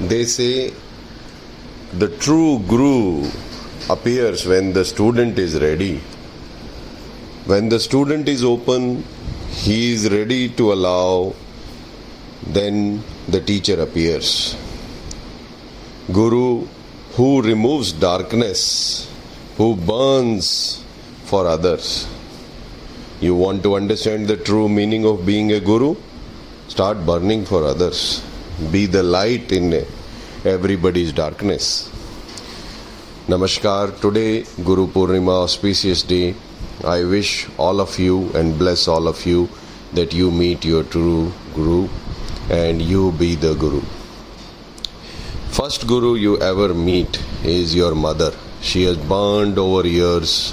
They say the true guru appears when the student is ready. When the student is open, he is ready to allow, then the teacher appears. Guru who removes darkness, who burns for others. You want to understand the true meaning of being a guru? Start burning for others. Be the light in everybody's darkness. Namaskar. Today, Guru Purnima, auspicious day. I wish all of you and bless all of you that you meet your true Guru and you be the Guru. First Guru you ever meet is your mother. She has burned over years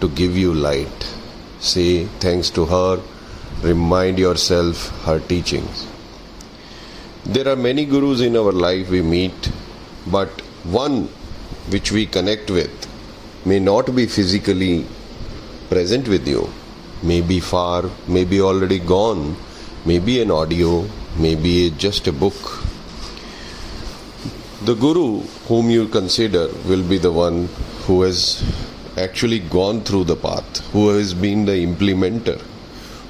to give you light. Say thanks to her, remind yourself her teachings. There are many gurus in our life we meet, but one which we connect with may not be physically present with you, may be far, may be already gone, may be an audio, may be just a book. The guru whom you consider will be the one who has actually gone through the path, who has been the implementer,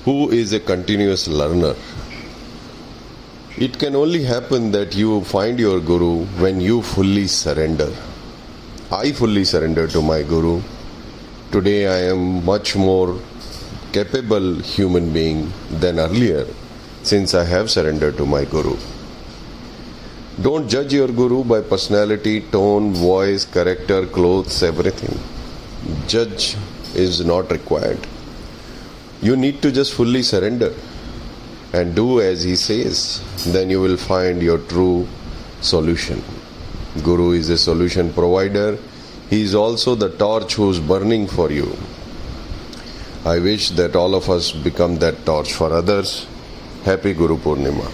who is a continuous learner. It can only happen that you find your guru when you fully surrender. I fully surrender to my guru. Today I am much more capable human being than earlier since I have surrendered to my guru. Don't judge your guru by personality, tone, voice, character, clothes, everything. Judge is not required. You need to just fully surrender and do as he says. Then you will find your true solution. Guru is a solution provider. He is also the torch who is burning for you. I wish that all of us become that torch for others. Happy Guru Purnima.